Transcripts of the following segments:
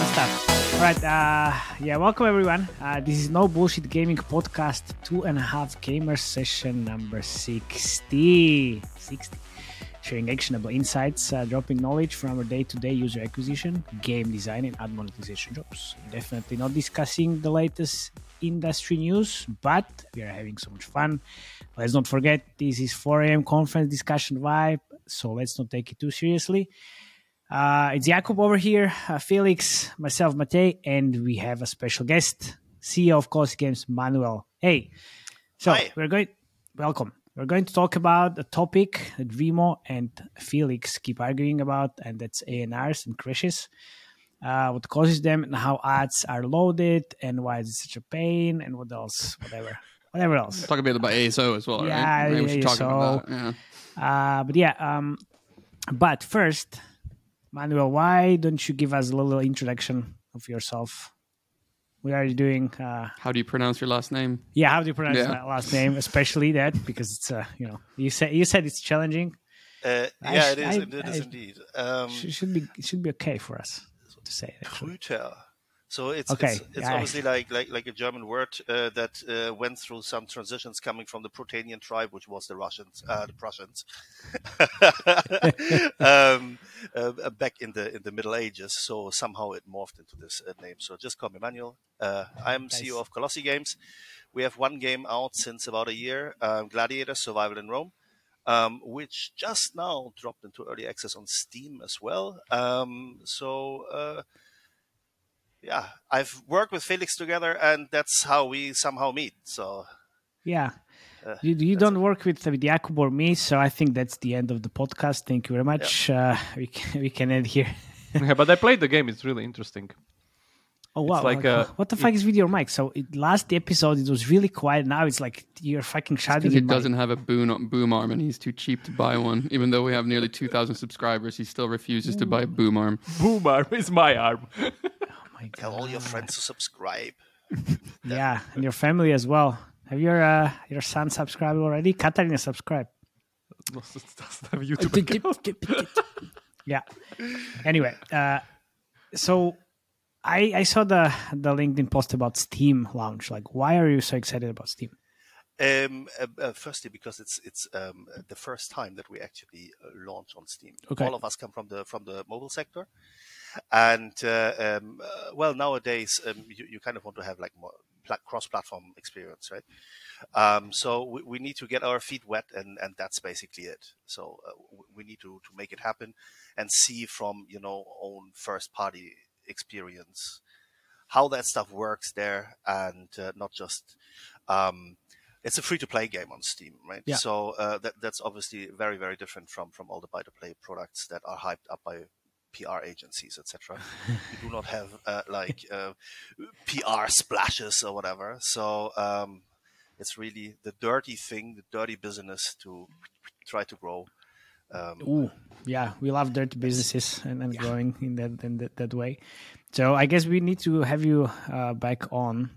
fun stuff. All right, uh, yeah, welcome everyone. Uh, this is No Bullshit Gaming Podcast, two and a half gamers session number 60. 60. Sharing actionable insights, uh, dropping knowledge from our day to day user acquisition, game design, and ad monetization jobs. Definitely not discussing the latest industry news, but we are having so much fun. Let's not forget this is 4 a.m. conference discussion vibe, so let's not take it too seriously. Uh, it's Jakub over here, uh, Felix, myself, Matej, and we have a special guest, CEO of Colossi Games, Manuel. Hey, so Hi. we're going, welcome. We're going to talk about a topic that Remo and Felix keep arguing about, and that's ANRs and crashes. Uh, what causes them and how ads are loaded and why is it such a pain and what else, whatever, whatever else. Talk a bit about ASO as well, Yeah, right? Maybe we should talk about ASO. that. Yeah. Uh, but yeah, um, but first, Manuel, why don't you give us a little introduction of yourself? What are you doing? Uh, How do you pronounce your last name? yeah, how do you pronounce Yeah. that last name, especially that because it's uh, you know you said you said it's challenging. Uh, yeah, sh- it is. I- it is I- indeed. Um, It should be should be okay for us to say. Actually. Prueter. So it's Okay, it's, it's obviously like, like like a German word uh, that uh, went through some transitions coming from the Protanian tribe, which was the Russians, uh, the Prussians, um, uh, back in the in the Middle Ages. So somehow it morphed into this uh, name. So just call me Manuel. Uh, I'm Nice. CEO of Colossi Games. We have one game out since about a year, um, Gladiator Survival in Rome. um, which just now dropped into early access on Steam as well. Um, so uh, yeah, I've worked with Felix together, and that's how we somehow meet. So Yeah. Uh, You, you don't work with, with Jakub or me, so I think that's the end of the podcast. Thank you very much. Uh, we can, we can end here. yeah, but I played the game. It's really interesting. Oh wow! like, Like, uh, what the fuck is with your mic? So it, last episode it was really quiet. Now it's like you're fucking shouting. Because he doesn't have a boom, boom arm and he's too cheap to buy one. Even though we have nearly 2,000 subscribers, he still refuses to buy a boom arm. Boom arm is my arm. My tell all your friends to subscribe. Yeah, and your family as well. Have your uh, your son subscribed already? Katarina subscribe. doesn't have YouTube yeah. Anyway, uh, so I I saw the the LinkedIn post about Steam launch. Like, why are you so excited about Steam? Um, uh, uh, firstly, because it's it's um, the first time that we actually uh, launch on Steam. Okay. All of us come from the from the mobile sector, and uh, um, uh, well, nowadays um, you, you kind of want to have like more cross-platform experience, right? Um, so we, we need to get our feet wet, and and that's basically it. So uh, we need to to make it happen, and see from you know own first-party experience how that stuff works there, and uh, not just. Um, it's a free to play game on Steam, right? Yeah. So uh, that, that's obviously very, very different from, from all the buy to play products that are hyped up by PR agencies, etc. you do not have uh, like uh, PR splashes or whatever. So um, it's really the dirty thing, the dirty business to try to grow. Um, Ooh, yeah, we love dirty businesses and, and growing in that, in that that way. So I guess we need to have you uh, back on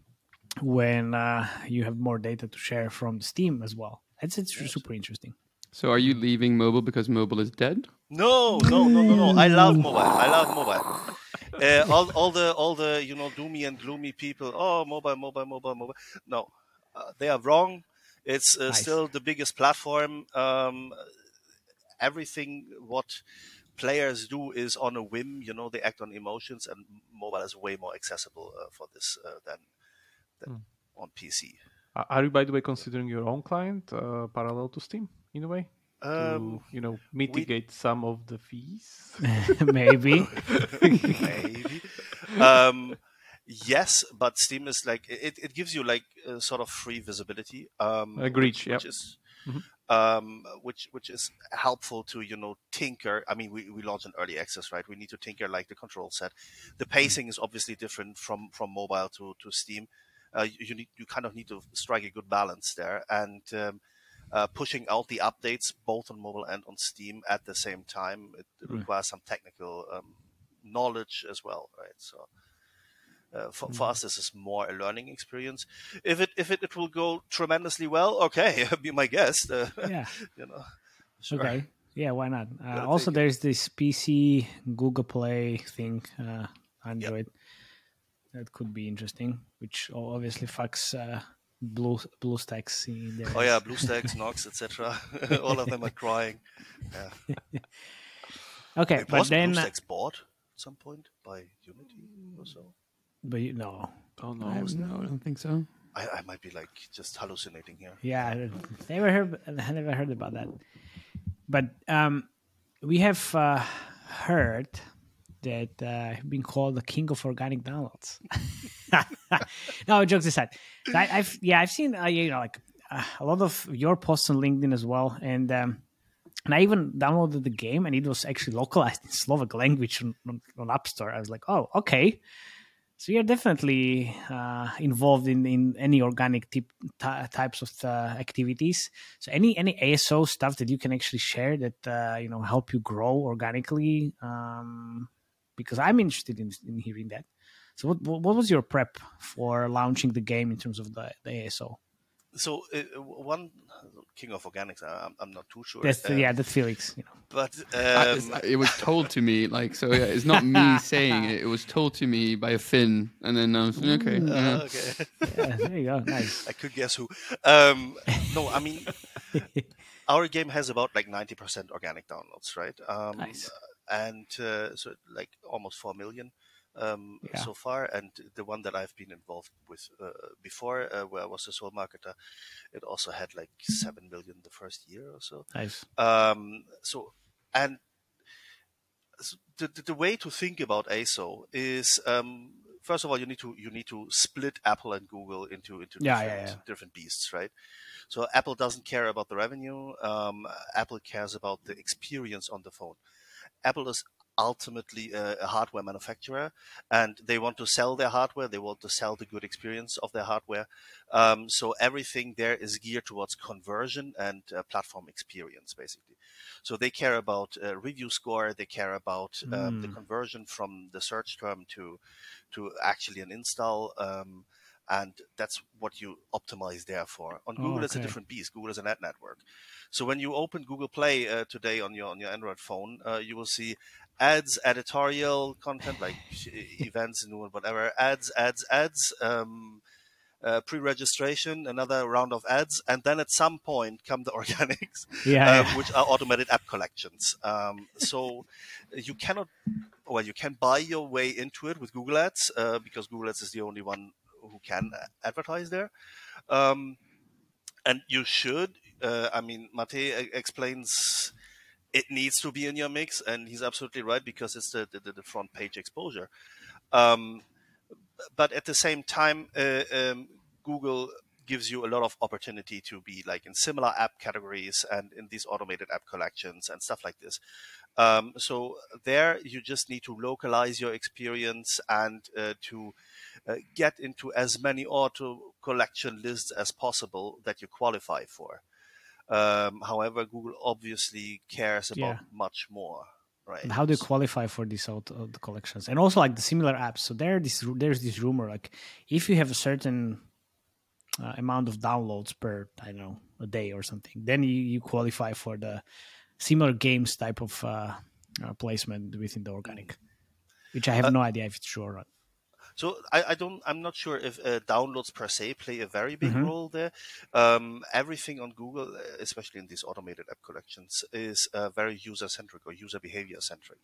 when uh, you have more data to share from Steam as well. It's it's super interesting. So are you leaving mobile because mobile is dead? No, no, no, no, no. I love mobile. I love mobile. Uh, all, all the, all the, you know, doomy and gloomy people. Oh, mobile, mobile, mobile, mobile. No, uh, they are wrong. It's uh, Nice. still the biggest platform. Um, everything what players do is on a whim. You know, they act on emotions, and mobile is way more accessible uh, for this uh, than than on PC. Are- Are you, by the way, considering your own client uh, parallel to Steam in a way to Um, you know mitigate some of the fees? Maybe. maybe. um, yes, but Steam is like it, it gives you like a sort of free visibility. Um, Agreed, Which, yep. which is Mhm. um, which which is helpful to you know tinker. I mean, we we launched an early access, right? We need to tinker like the control set. The pacing is obviously different from from mobile to to Steam. Uh, you, you need you kind of need to strike a good balance there and. Um, uh, pushing out the updates both on mobile and on Steam at the same time, it Right. requires some technical um, knowledge as well, right? So uh, for, for us, this is more a learning experience. If it if it, it will go tremendously well, okay, be my guest. Uh, yeah. you know, sure. Okay. Yeah. Why not? Uh, also, there's this PC Google Play thing. Uh, Android. That could be interesting, which obviously fucks uh, blue BlueStacks in there. Oh yeah, BlueStacks, Nox, etc. All of them are crying. Yeah. Okay, Wait, but was then, uh, BlueStacks bought at some point by Unity or so? but you know, Oh no. I no, I don't think so. I, I might be like just hallucinating here. Yeah, I never heard. I never heard about that. But um, we have uh, heard that uh, been called the king of organic downloads. no, jokes aside, I, I've yeah, I've seen uh, you know like uh, a lot of your posts on LinkedIn as well, and um, and I even downloaded the game, and it was actually localized in Slovak language on, on, on App Store. I was like, oh, okay. So you're definitely uh, involved in, in any organic ty types of uh, activities. So any any ASO stuff that you can actually share that uh, you know help you grow organically, um, because I'm interested in, in hearing that. So what what what was your prep for launching the game in terms of the, the ASO? So uh, one king of organics, I- I'm, I'm not too sure. That's uh, yeah, that's Felix. You know. But um, it's- it was told to me, like, so yeah, it's not me saying it. It was told to me by a Finn, and then I was okay. uh, yeah. okay. Yeah, there you go. Nice. I could guess who. Um, no, I mean, our game has about like 90% organic downloads, right? Um, Nice. And uh, so, like, almost 4 million um, Yeah. so far. And the one that I've been involved with uh, before, uh, where I was a sole marketer, it also had like 7 million the first year or so. Nice. Um, so, and the, the, way to think about ASO is, um, first of all, you need to you need to split Apple and Google into into Yeah, yeah, different, yeah. different beasts, right? So Apple doesn't care about the revenue. Um, Apple cares about the experience on the phone. Apple is ultimately a, a hardware manufacturer, and they want to sell their hardware. They want to sell the good experience of their hardware. Um, so everything there is geared towards conversion and uh, platform experience, basically. So they care about uh, review score. They care about um, the Mm. conversion from the search term to to actually an install. Um, and that's what you optimize there for. On Oh, Google, it's a okay. different beast. Google is an ad network. So when you open Google Play uh, today on your on your Android phone, uh, you will see ads, editorial content like events and whatever, ads, ads, ads. Um, uh, pre-registration, another round of ads, and then at some point come the organics, Yeah. uh, yeah. which are automated app collections. Um, so you cannot, well, you can buy your way into it with Google Ads uh, because Google Ads is the only one who can advertise there. Um, and you should. Uh, I mean, Matej explains it needs to be in your mix, and he's absolutely right because it's the the, the front page exposure. Um, but at the same time, uh, um, Google gives you a lot of opportunity to be like in similar app categories and in these automated app collections and stuff like this. Um, so there, you just need to localize your experience and uh, to get into as many auto collection lists as possible that you qualify for. Um, however, Google obviously cares about Yeah. much more, right? And how do you qualify for these auto auto collections and also like the similar apps so there this there's this rumor like if you have a certain uh, amount of downloads per i don't know a day or something then you, you qualify for the similar games type of uh, uh, placement within the organic which i have Uh, no idea if it's true or not So I, I don't. I'm not sure if uh, downloads per se play a very big Mhm. role there. Um, everything on Google, uh, especially in these automated app collections, is uh, very user centric or user behavior centric.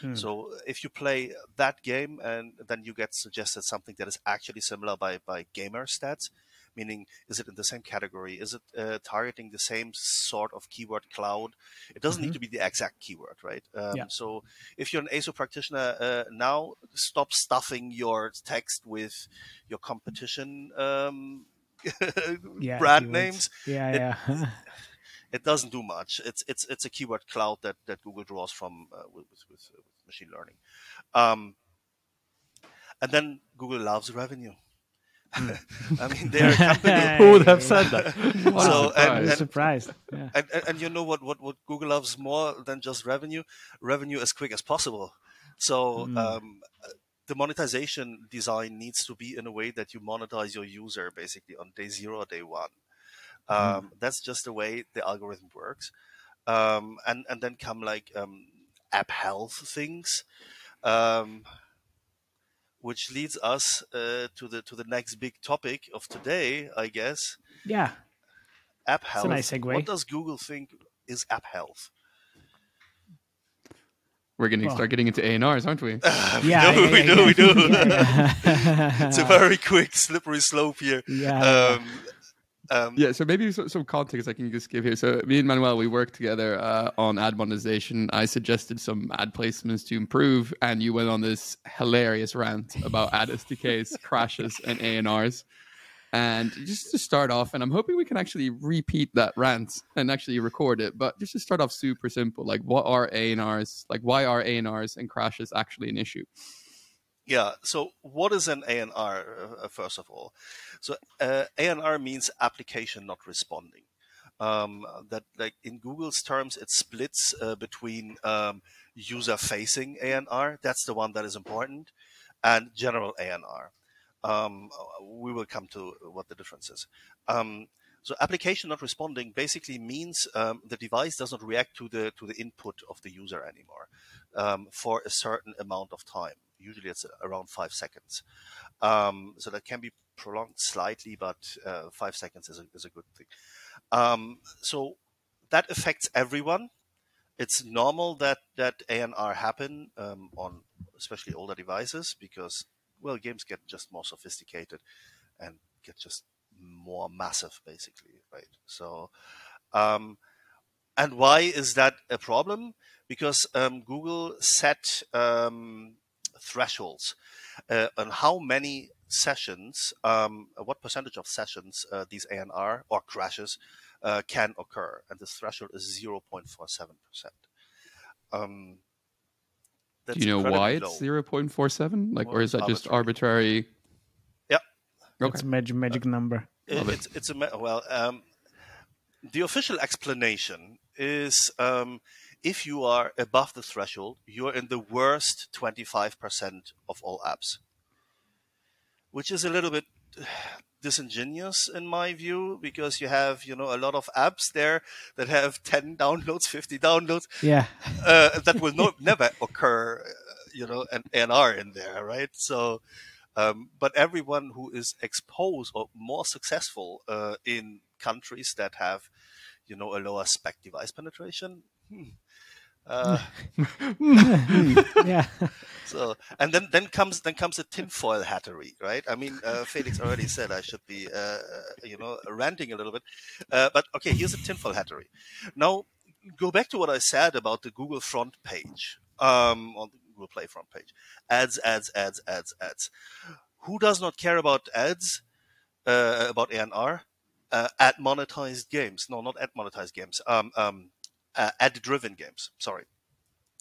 Hmm. So if you play that game and then you get suggested something that is actually similar by by gamer stats, meaning is it in the same category? Is it uh, targeting the same sort of keyword cloud? It doesn't need to be the exact keyword, right? Um, Mm-hmm. Yeah. So if you're an ASO practitioner uh, now, stop stuffing your text with your competition um, yeah brand keywords. names. yeah It- yeah It doesn't do much. It's it's it's a keyword cloud that, that Google draws from uh, with, with, with machine learning. Um, and then Google loves revenue. I mean, they're a company. Who would have said that? What a So, and- i'm surprised yeah and, and, and you know what, what, what Google loves more than just revenue? Revenue as quick as possible. So Mm. um, the monetization design needs to be in a way that you monetize your user basically on day zero or day one. Um, That's just the way the algorithm works. Um, and, and then come like um, app health things. Which leads us uh, to the to the next big topic of today, I guess. Yeah. App health. a nice segue. What does Google think is app health? We're going to Well- start getting into ANRs, aren't we? Yeah, we yeah, do, yeah, we yeah, do, we do. yeah, yeah. it's a very quick, slippery slope here. yeah. Um, um, Yeah, so maybe so- some context I can just give here. So me and Manuel, we worked together uh, on ad monetization. I suggested some ad placements to improve, and you went on this hilarious rant about ad SDKs, crashes, and ANRs. And just to start off, and I'm hoping we can actually repeat that rant and actually record it. But just to start off, super simple. Like, what are ANRs? Like, why are ANRs and crashes actually an issue? Yeah. So, what is an ANR? Uh, first of all, so uh, ANR means application not responding. Um, that, like in Google's terms, it splits uh, between um, user-facing ANR. That's the one that is important, and general ANR. Um, we will come to what the difference is. Um, so, application not responding basically means um, the device doesn't react to the to the input of the user anymore um, for a certain amount of time. Usually it's around five seconds. Um, so that can be prolonged slightly, but uh, five seconds is a, is a good thing. Um, so that affects everyone. It's normal that, that ANR happen um, on especially older devices because, well, games get just more sophisticated and get just more massive, basically, right? So, um, and why is that a problem? Because um, Google set um, thresholds uh, on how many sessions, um, what percentage of sessions uh, these ANR or crashes uh, can occur, and this threshold is 0.47 percent. Um, Do you know why it's zero point four seven? Like, Well, or is that just arbitrary? Yeah. Okay. It's a magic magic number. Love it. it's it's a ma- well. Um, the official explanation is um, if you are above the threshold, you are in the worst twenty five percent of all apps, which is a little bit disingenuous in my view because you have you know a lot of apps there that have 10 downloads 50 downloads Yeah. uh, that will not never occur, uh, you know, an NR in there, right? So, um, but everyone who is exposed or more successful uh, in countries that have, you know, a lower spec device penetration. hmm, Uh, yeah. so and then then comes then comes the tinfoil hattery, right? I mean, uh, Felix already said I should be, uh, uh, you know, ranting a little bit, uh, but okay, here's a tinfoil hattery. Now, go back to what I said about the Google front page, um, on the Google Play front page, ads, ads, ads, ads, ads. Who does not care about ads? Uh, about ANR? Uh, ad monetized games. No, not ad monetized games. Um, um, uh, ad driven games. Sorry.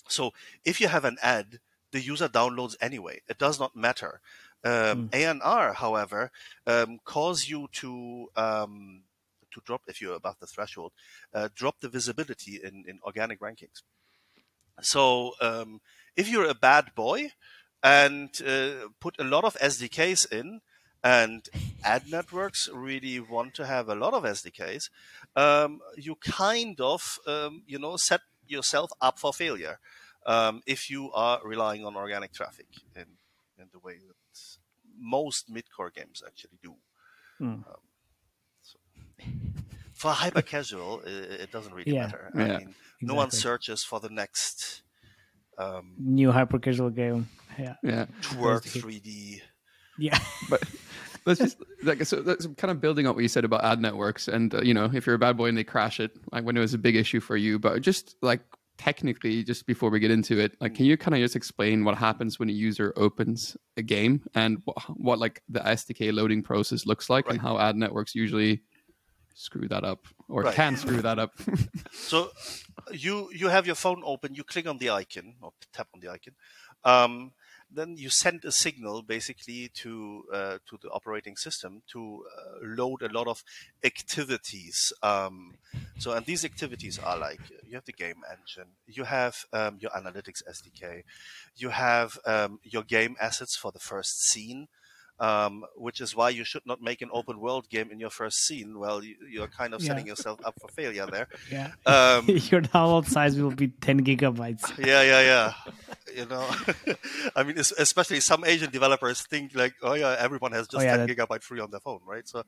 So if you have an ad, the user downloads anyway. It does not matter. Um, ANR, however, um, cause you to um, to drop if you're above the threshold, uh, drop the visibility in, in organic rankings. So um, if you're a bad boy and uh, put a lot of SDKs in, and ad networks really want to have a lot of SDKs, um, you kind of um, you know set yourself up for failure um, if you are relying on organic traffic in in the way that most mid-core games actually do. So for hyper casual, it, it doesn't really Yeah. matter. Yeah. I mean, no one searches for the next um, New hyper casual game. Yeah. Yeah. twerk the hit. 3D. Yeah. but let's just like so that's kind of building up what you said about ad networks and uh, you know if you're a bad boy and they crash it like when it was a big issue for you but just like technically just before we get into it like can you kind of just explain what happens when a user opens a game and wh- what like the sdk loading process looks like and how ad networks usually screw that up or Right. can screw that up So you you have your phone open, you click on the icon or tap on the icon, um, then you send a signal basically to uh, to the operating system to uh, load a lot of activities. Um, so and these activities are like you have the game engine, you have um, your analytics SDK, you have um, your game assets for the first scene. Um, which is why you should not make an open world game in your first scene. Well, you, you're kind of Yeah. setting yourself up for failure there. Yeah. Um, Your download size will be 10 gigabytes. yeah, yeah, yeah. you know, I mean, especially some Asian developers think like, oh yeah, everyone has just Oh, yeah, 10 that- gigabyte free on their phone, right? So,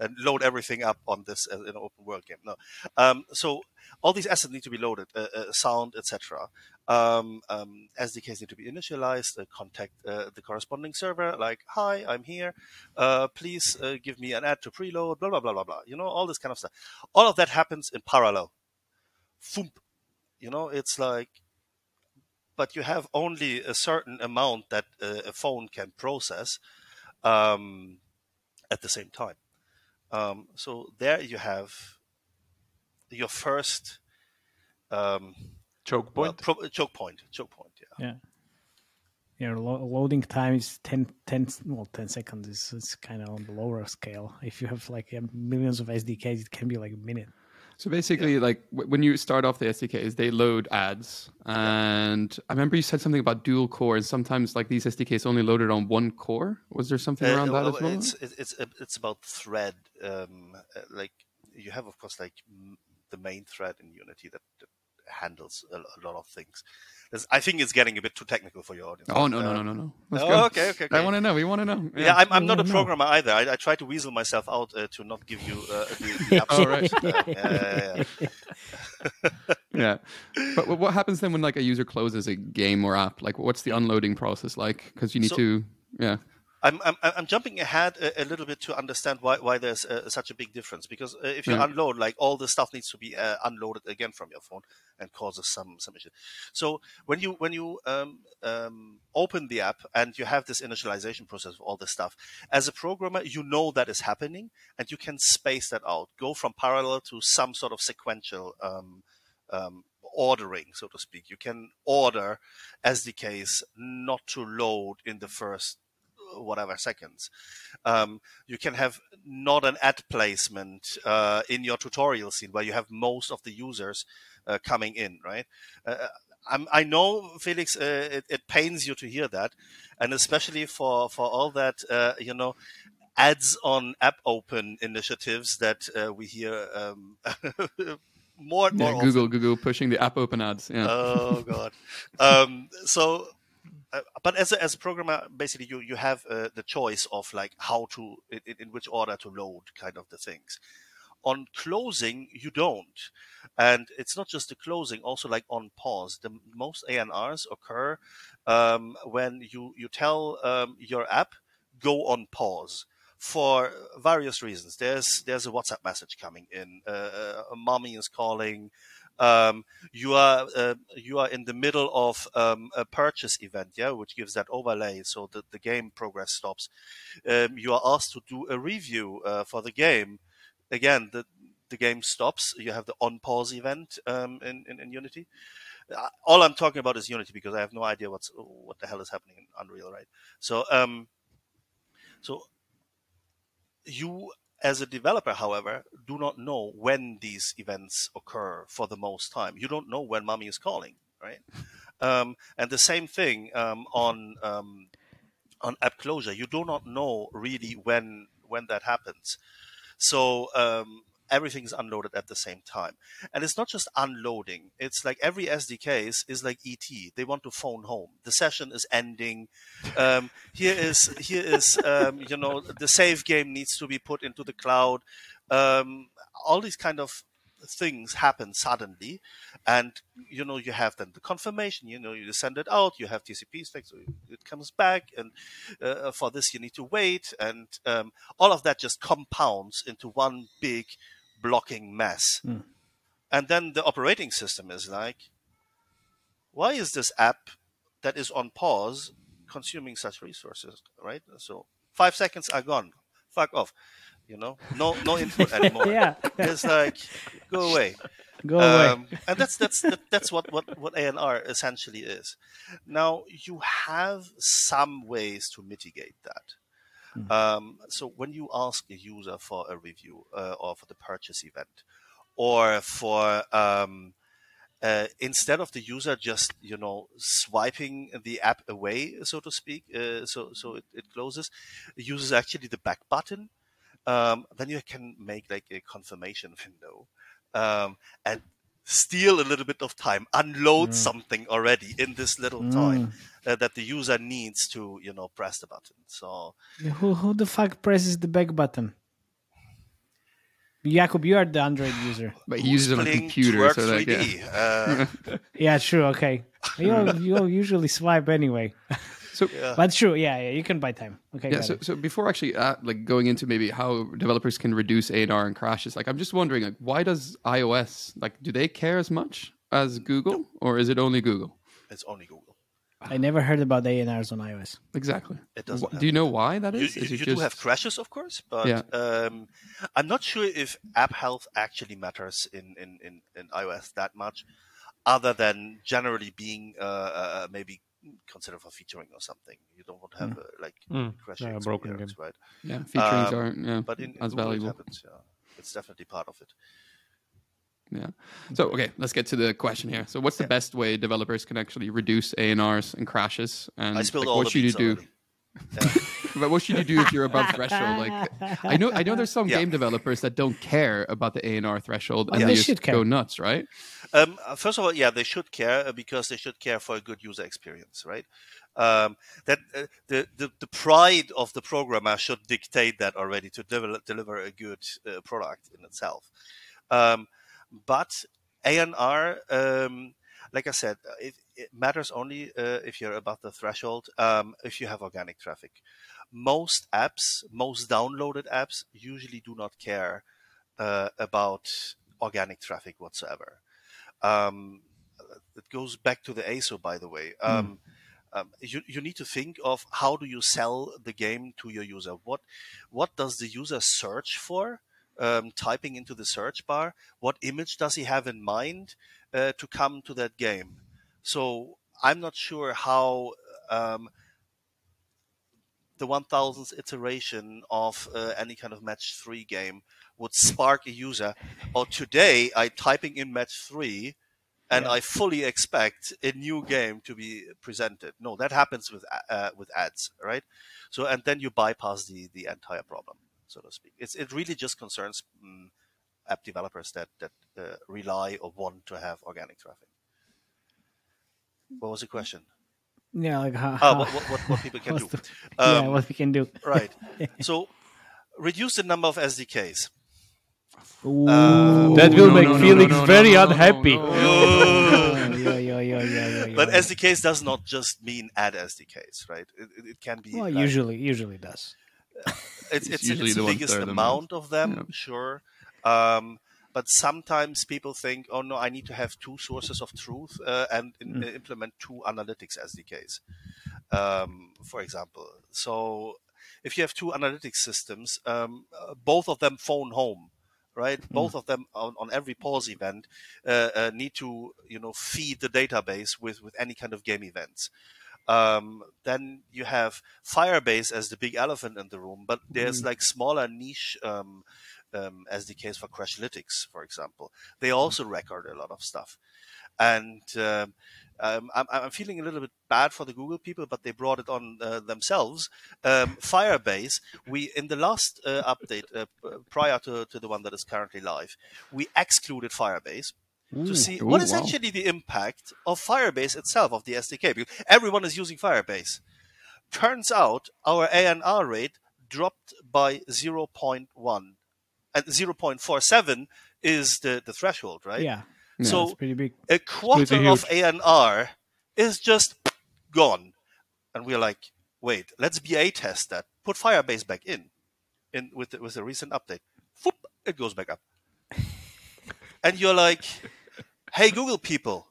and load everything up on this as in an open world game. No, um, so all these assets need to be loaded, uh, uh, sound, etc. Um, um, SDKs need to be initialized. Uh, contact uh, the corresponding server, like, "Hi, I'm here. Uh, please uh, give me an ad to preload." Blah blah blah blah blah. You know, all this kind of stuff. All of that happens in parallel. Foomp. You know, it's like, but you have only a certain amount that a phone can process um, at the same time. Um, so there you have your first um, Choke well, point. pro- choke point. Choke point. Yeah. Yeah, lo- loading time is 10, 10 well, 10 seconds is, is kind of on the lower scale. If you have like millions of SDKs, it can be like a minute. So basically, like w- when you start off the SDKs, they load ads, and I remember you said something about dual core, and sometimes like these SDKs only loaded on one core. Was there something Uh, around that well, as well? It's it's it's about thread. Um, uh, like you have, of course, like m- the main thread in Unity that, that handles a, a lot of things. There's- I think it's getting a bit too technical for your audience. Oh no no uh, no no no! Let's oh, go. okay, okay, I want to know. We want to know. Yeah, I'm, I'm not a no. programmer either. I, I try to weasel myself out uh, to not give you uh, the, the All absolute. right. uh, yeah, yeah, yeah. yeah. But what happens then when like a user closes a game or app? Like, what's the unloading process like? Because you need So- to, yeah. I'm, I'm I'm jumping ahead a, a little bit to understand why why there's uh, such a big difference because uh, if you Yeah. unload like all the stuff needs to be uh, unloaded again from your phone and causes some some issue. So when you when you um, um, open the app and you have this initialization process of all this stuff, as a programmer you know that is happening and you can space that out, go from parallel to some sort of sequential. Um, um, ordering, so to speak. You can order SDKs not to load in the first whatever seconds. Um, you can have not an ad placement uh, in your tutorial scene where you have most of the users uh, coming in, right? Uh, I'm, I know, Felix, uh, it, it pains you to hear that, and especially for for all that, uh, you know, ads on app open initiatives that uh, we hear um, more and more Yeah, often. Google, Google pushing the app open ads. Yeah. Oh god. Um, so, uh, but as a, as a programmer, basically you you have uh, the choice of like how to in, in which order to load kind of the things. On closing, you don't, and it's not just the closing. Also, like on pause, the most ANRs occur um, when you you tell um, your app go on pause for various reasons. There's there's a WhatsApp message coming in. Uh, uh, mommy is calling. Um, you are uh, you are in the middle of um, a purchase event, yeah, which gives that overlay, so that the game progress stops. Um, you are asked to do a review uh, for the game. Again, the the game stops. You have the on pause event um, in, in in Unity. Uh, all I'm talking about is Unity because I have no idea what's what the hell is happening in Unreal, right? So um, so you as a developer, however, do not know when these events occur for the most time. You don't know when mommy is calling, right? Um, and the same thing um, on um, on app closure. You do not know really when when that happens. So um, everything's unloaded at the same time, and it's not just unloading. It's like every SDK is, like ET. They want to phone home. The session is ending. Um, here is here is um, you know the save game needs to be put into the cloud. Um, all these kind of things happen suddenly, and you know you have then the confirmation. You know you send it out. You have TCP specs. So it comes back, and uh, for this you need to wait, and um, all of that just compounds into one big blocking mess. Hmm. And then the operating system is like, why is this app that is on pause consuming such resources, right? So five seconds are gone. Fuck off. You know, no no input anymore. yeah, It's like go away. go away. Um, and that's that's that, that's what, what what ANR essentially is. Now you have some ways to mitigate that. Um, so when you ask a user for a review uh, or for the purchase event, or for um, uh, instead of the user just you know swiping the app away, so to speak, uh, so so it, it closes, it uses actually the back button. Um, then you can make like a confirmation window, um, and steal a little bit of time, unload Mm. something already in this little Mm. time uh, that the user needs to, you know, press the button. So Who who the fuck presses the back button? Jakub, you are the Android user. But he uses it on a computer, so like, yeah. Uh, Yeah, true. Okay, you you usually swipe anyway, So yeah. but true. Yeah, yeah, you can buy time. Okay, yeah, so, it. so before actually uh, like going into maybe how developers can reduce ANR and crashes, like I'm just wondering, like why does iOS like do they care as much as Google, or is it only Google? It's only Google. I never heard about ANRs on iOS. Exactly. It doesn't Wh- do you know why that is? You, is? you, is it you just do have crashes, of course, but Yeah. um, I'm not sure if app health actually matters in, in, in, in iOS that much, other than generally being uh, uh, maybe considered for featuring or something. You don't want to have uh, like Mm, crashing yeah, broken experience, right? yeah featurings Um, aren't yeah But in, in as Google valuable? it happens. Yeah, it's definitely part of it. Yeah. So okay, let's get to the question here. So what's the Yeah. best way developers can actually reduce ANRs and crashes? And I spilled like, all what the should you do? already. Yeah. But what should you do if you're above threshold? Like I know I know there's some Yeah. game developers that don't care about the ANR threshold and Yeah. they, They just should care. go nuts, right? Um, uh, first of all, yeah, they should care uh, because they should care for a good user experience, right? Um, that uh, the, the the pride of the programmer should dictate that already to develop, deliver a good uh, product in itself. Um, but ANR, um, like I said, uh, it, it matters only uh, if you're above the threshold. Um, if you have organic traffic, most apps, most downloaded apps, usually do not care uh, about organic traffic whatsoever. Um, it goes back to the ASO, by the way. Um, um, you, you need to think of how do you sell the game to your user. What what does the user search for? Um, typing into the search bar, what image does he have in mind uh, to come to that game? So I'm not sure how um, the 1000th iteration of uh, any kind of match three game would spark a user. Or today, I typing in match three, and I fully expect a new game to be presented. No, that happens with uh, with ads, right? So and then you bypass the the entire problem, so to speak. It's it really just concerns mm app developers that that uh, rely or want to have organic traffic. What was the question? Yeah, like how, Oh, how- what, what, what, what people can do. the- yeah, Um, what we can do. Right. So reduce the number of SDKs. Ooh. That will no, make no, no, Felix no, no, very no, no, unhappy. no. yeah, yeah, yeah, yeah, yeah, yeah. But. SDKs does not just mean ad SDKs, right? It, it, it can be well, like- usually, usually does. it's, It's it's, usually it's the the biggest that are the amount of them, Yeah. sure. Um, but sometimes people think, oh no, I need to have two sources of truth uh, and in, Mm. implement two analytics SDKs, um, for example. So if you have two analytics systems, um, uh, both of them phone home, right? Mm. Both of them on, on every pause event uh, uh, need to, you know, feed the database with with any kind of game events. Um, then you have Firebase as the big elephant in the room, but there's like smaller niche um, um, SDKs for Crashlytics, for example. They also record a lot of stuff, and um, um, I'm, I'm feeling a little bit bad for the Google people, but they brought it on uh, themselves. Um, Firebase, we in the last uh, update uh, prior to, to the one that is currently live, we excluded Firebase to see Ooh, what is wow. actually the impact of Firebase itself, of the SDK, because everyone is using Firebase. Turns out our ANR rate dropped by 0.1. And 0.47 is the, the threshold, right? Yeah, Yeah. So it's pretty big. a quarter of ANR is just gone. And we're like, wait, let's BA test that. Put Firebase back in, in with the, with a recent update. Whoop, it goes back up. and you're like, hey, Google people,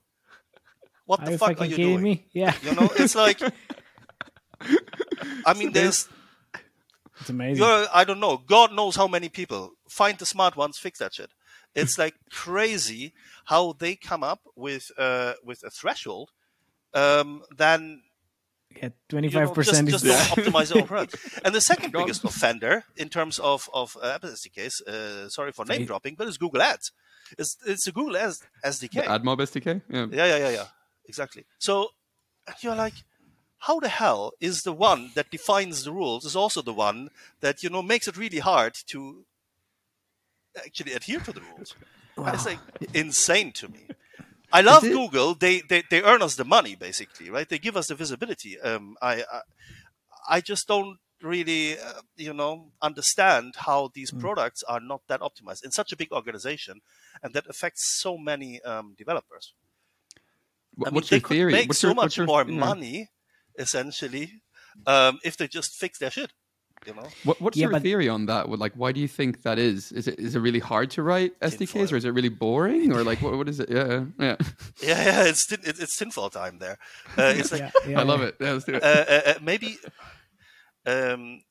what the you fuck are you doing? me? Yeah, You know, it's like, I mean, there's, it's amazing. you're, I don't know, God knows how many people find the smart ones, fix that shit. It's like crazy how they come up with uh, with a threshold. Um, then Yeah, you know, just, is just don't optimize your own product. And the second Gone. biggest offender in terms of of uh, Apple SDKs, uh, sorry for name dropping, but it's Google Ads. It's it's a Google Ads SDK. The AdMob SDK? Yeah. Yeah, yeah, yeah, yeah. Exactly. So you're like, how the hell is the one that defines the rules is also the one that you know makes it really hard to actually adhere to the rules? And It's like insane to me. I love Google. They, they they earn us the money basically, right? They give us the visibility. Um, I I, I just don't really, uh, you know, understand how these Mm. products are not that optimized in such a big organization, and that affects so many um, developers. Wh- I mean, what's they your could theory? make what's so your, much what's your, more yeah. money, essentially, um, if they just fix their shit. You know, What, what's Yeah, your but- theory on that? Like, why do you think that is? Is it is it really hard to write SDKs, Tinfoil. or is it really boring, or like what, what is it? Yeah, yeah. yeah, yeah, it's tin, it, it's tinfoil time there. Uh, it's like Yeah, yeah, I love yeah. it. Yeah, let's do it. uh, uh, uh, maybe. Um,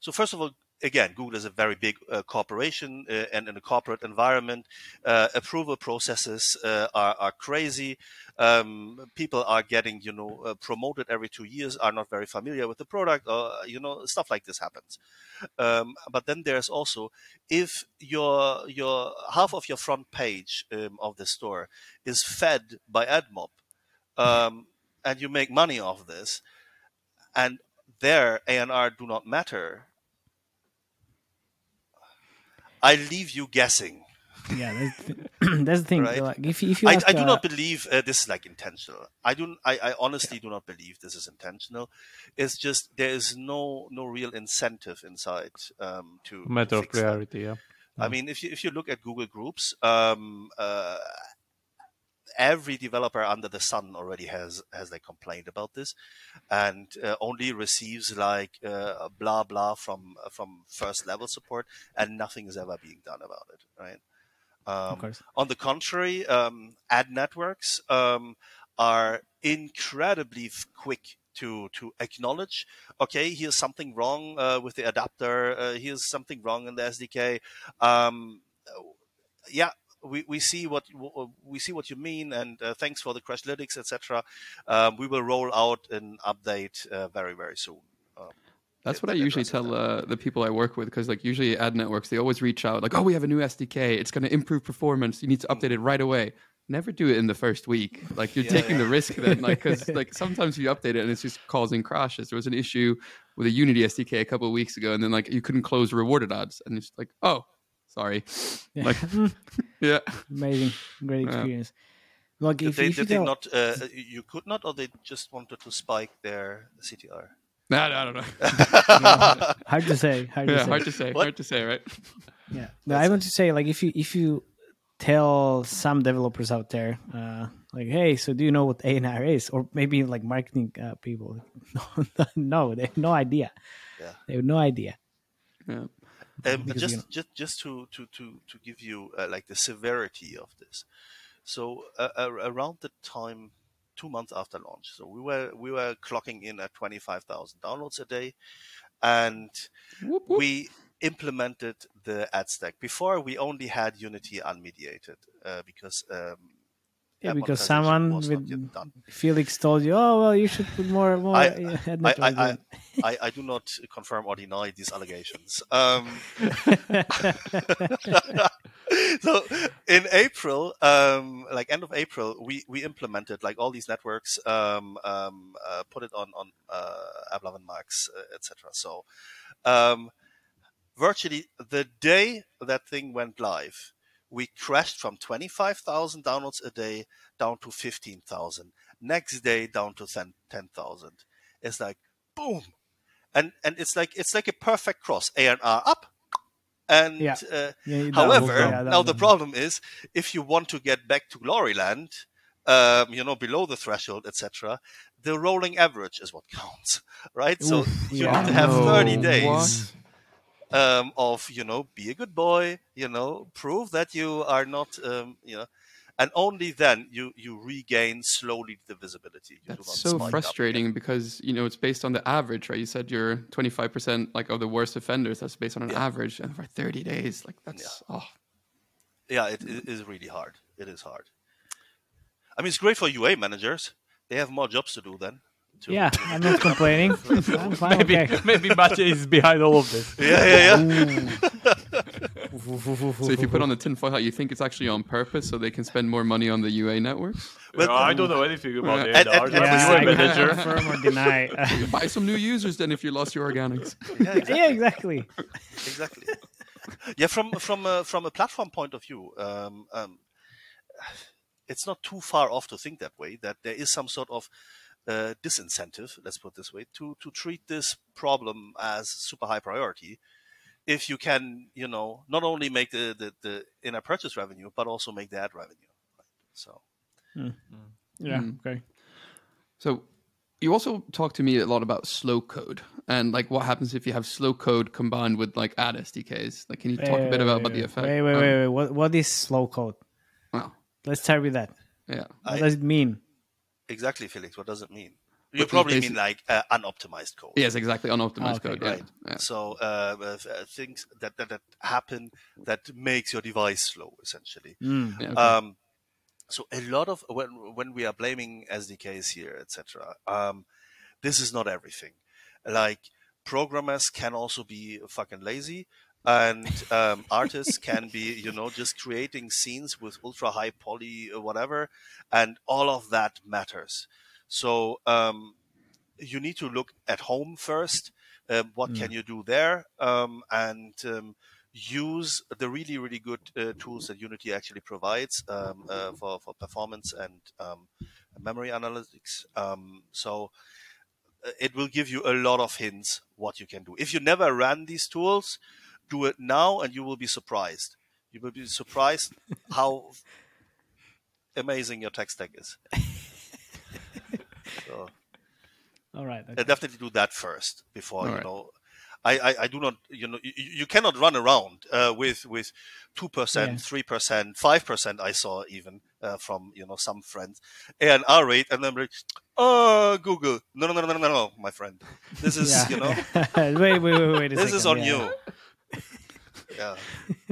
so first of all, again, Google is a very big uh, corporation, uh, and in a corporate environment, uh, approval processes uh, are, are crazy. Um, people are getting, you know, uh, promoted every two years, are not very familiar with the product, or you know, stuff like this happens. Um, but then there's also if your your half of your front page um, of the store is fed by AdMob, um, and you make money off this, and their ANR do not matter, I leave you guessing. Yeah, that's the, that's the thing. Right. Like, if if you I, I do uh, not believe uh, this is like intentional. I do. I, I honestly do not believe this is intentional. It's just there is no no real incentive inside um, to to Matter of fix that. priority, yeah. I mean, if you if you look at Google Groups, um, uh, every developer under the sun already has has like complained about this, and uh, only receives like uh, blah blah from from first level support, and nothing is ever being done about it, right? Um, on the contrary, um, ad networks um, are incredibly quick to to acknowledge. Okay, here's something wrong uh, with the adapter. Uh, here's something wrong in the SDK. Um, yeah, we, we see what we see what you mean, and uh, thanks for the Crashlytics, etc. Um, we will roll out an update uh, very very soon. That's it- what I usually tell uh, the people I work with because, like, usually ad networks they always reach out like, "Oh, we have a new SDK. It's going to improve performance. You need to update it right away." Never do it in the first week. Like you're Yeah, taking the risk then, like because like sometimes you update it and it's just causing crashes. There was an issue with a Unity SDK a couple of weeks ago, and then like you couldn't close rewarded ads, and it's like, oh, sorry. Yeah. Like, yeah. Amazing, great Yeah. experience. Like if, Did they, if you did they not? Uh, you could not, or they just wanted to spike their CTR. Nah, I don't know. Yeah, hard to say. Hard to yeah, say. hard to say. What? Hard to say, right? Yeah, no, I want to say like if you if you tell some developers out there, uh, like, hey, so do you know what ANR is, or maybe like marketing uh, people, no, they have no idea. Yeah. They have no idea. Yeah. Um, Because, just, you know- just, just to to to to give you uh, like the severity of this. So uh, uh, around the time, two months after launch, so we were we were clocking in at twenty five thousand downloads a day, and Whoop, whoop. we implemented the ad stack. Before we only had Unity unmediated uh, because um, Yeah, because someone with. Felix told you, oh well, you should put more more. I- I, I. I, I, do not confirm or deny these allegations. Um, so in April, um, like end of April, we, we implemented like all these networks, um, um, uh, put it on on uh, AppLovin Max, uh, etc. So um, virtually the day that thing went live, we crashed from 25,000 downloads a day down to 15,000. Next day down to 10,000. It's like boom, and and it's like it's like a perfect cross. ANR up, and Yeah. uh, Yeah, However, yeah, now was- the problem is if you want to get back to Gloryland, um, you know, below the threshold, etc., the rolling average is what counts, right? so you yeah. need to have No, 30 what? Um, of, you know, be a good boy, you know, prove that you are not, um, you know, and only then you you regain slowly the visibility. You That's so spike up again. frustrating because you know it's based on the average, right? You said you're 25 percent like of the worst offenders. That's based on an Yeah. average, and for 30 days, like that's oh, Yeah, it, it is really hard. It is hard. I mean, it's great for UA managers. They have more jobs to do then. To- yeah, I'm not complaining. I'm fine. Maybe okay. maybe Matej is behind all of this. yeah, yeah, yeah. so if you put on the tinfoil hat, you think it's actually on purpose so they can spend more money on the UA networks? But- No, I don't know anything about the And- ANR. and- I'm and- a yeah, UA I can't manager. confirm or deny. Buy some new users then if you lost your organics. yeah, exactly. yeah, exactly. exactly. Yeah, from from a, from a platform point of view, um, um, it's not too far off to think that way. That there is some sort of uh, disincentive, let's put it this way, to to treat this problem as super high priority. If you can, you know, not only make the, the, the in-app purchase revenue, but also make the ad revenue. Right? So, Yeah. Mm. Okay. So you also talk to me a lot about slow code and like what happens if you have slow code combined with like ad SDKs. Like, can you talk a bit about, about the effect? Wait, wait, Um, wait, wait. What what is slow code? Well, Let's start with that. yeah. What I- does it mean? Exactly, Felix. What does it mean? You it's probably mean like uh, unoptimized code. Yes, exactly. Unoptimized Okay, code. Right. yeah. So uh, uh, uh, things that, that that happen that makes your device slow, essentially. Mm. Yeah, okay. Um, so a lot of when when we are blaming SDKs here, etc. Um, this is not everything. Like programmers can also be fucking lazy, and um, artists can be, you know, just creating scenes with ultra high poly, uh, whatever, and all of that matters. So um, you need to look at home first. Um, what can you do there? Um, and um, use the really, really good uh, tools that Unity actually provides um, uh, for, for performance and um, memory analytics. Um, so uh, it will give you a lot of hints what you can do. If you never ran these tools, do it now and you will be surprised. You will be surprised how amazing your tech stack is. so, All right. Okay. definitely do that first before you Alright. know. I, I, I do not you know you, you cannot run around uh, with with two Yeah. percent, three percent, five percent. I saw even uh, from you know some friends ANR rate, and then like, oh Google, no no no no no no, no my friend, this is Yeah. you know wait, wait, wait, wait. A this is on yeah. you. Yeah,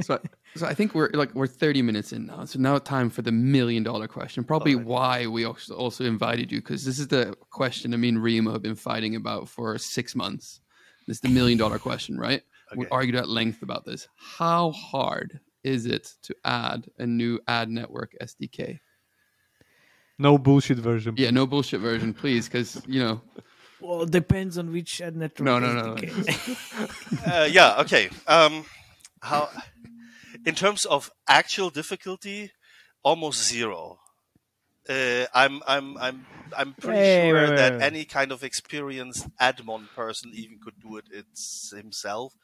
so, so I think we're like we're 30 minutes in now. So now time for the million dollar question. Probably Alright. why we also also invited you because this is the question. I mean, Remo have been fighting about for six months. This is the million dollar question, right? We argued at length about this. How hard is it to add a new ad network SDK? No bullshit version. Yeah, no bullshit version, please, because you know. Well, it depends on which ad network. No, no, is no, the no. uh, yeah. Okay. Um, how in terms of actual difficulty, almost zero. Uh, I'm I'm I'm I'm pretty Hey, sure wait, wait, that wait. any kind of experienced admon person even could do it it's himself.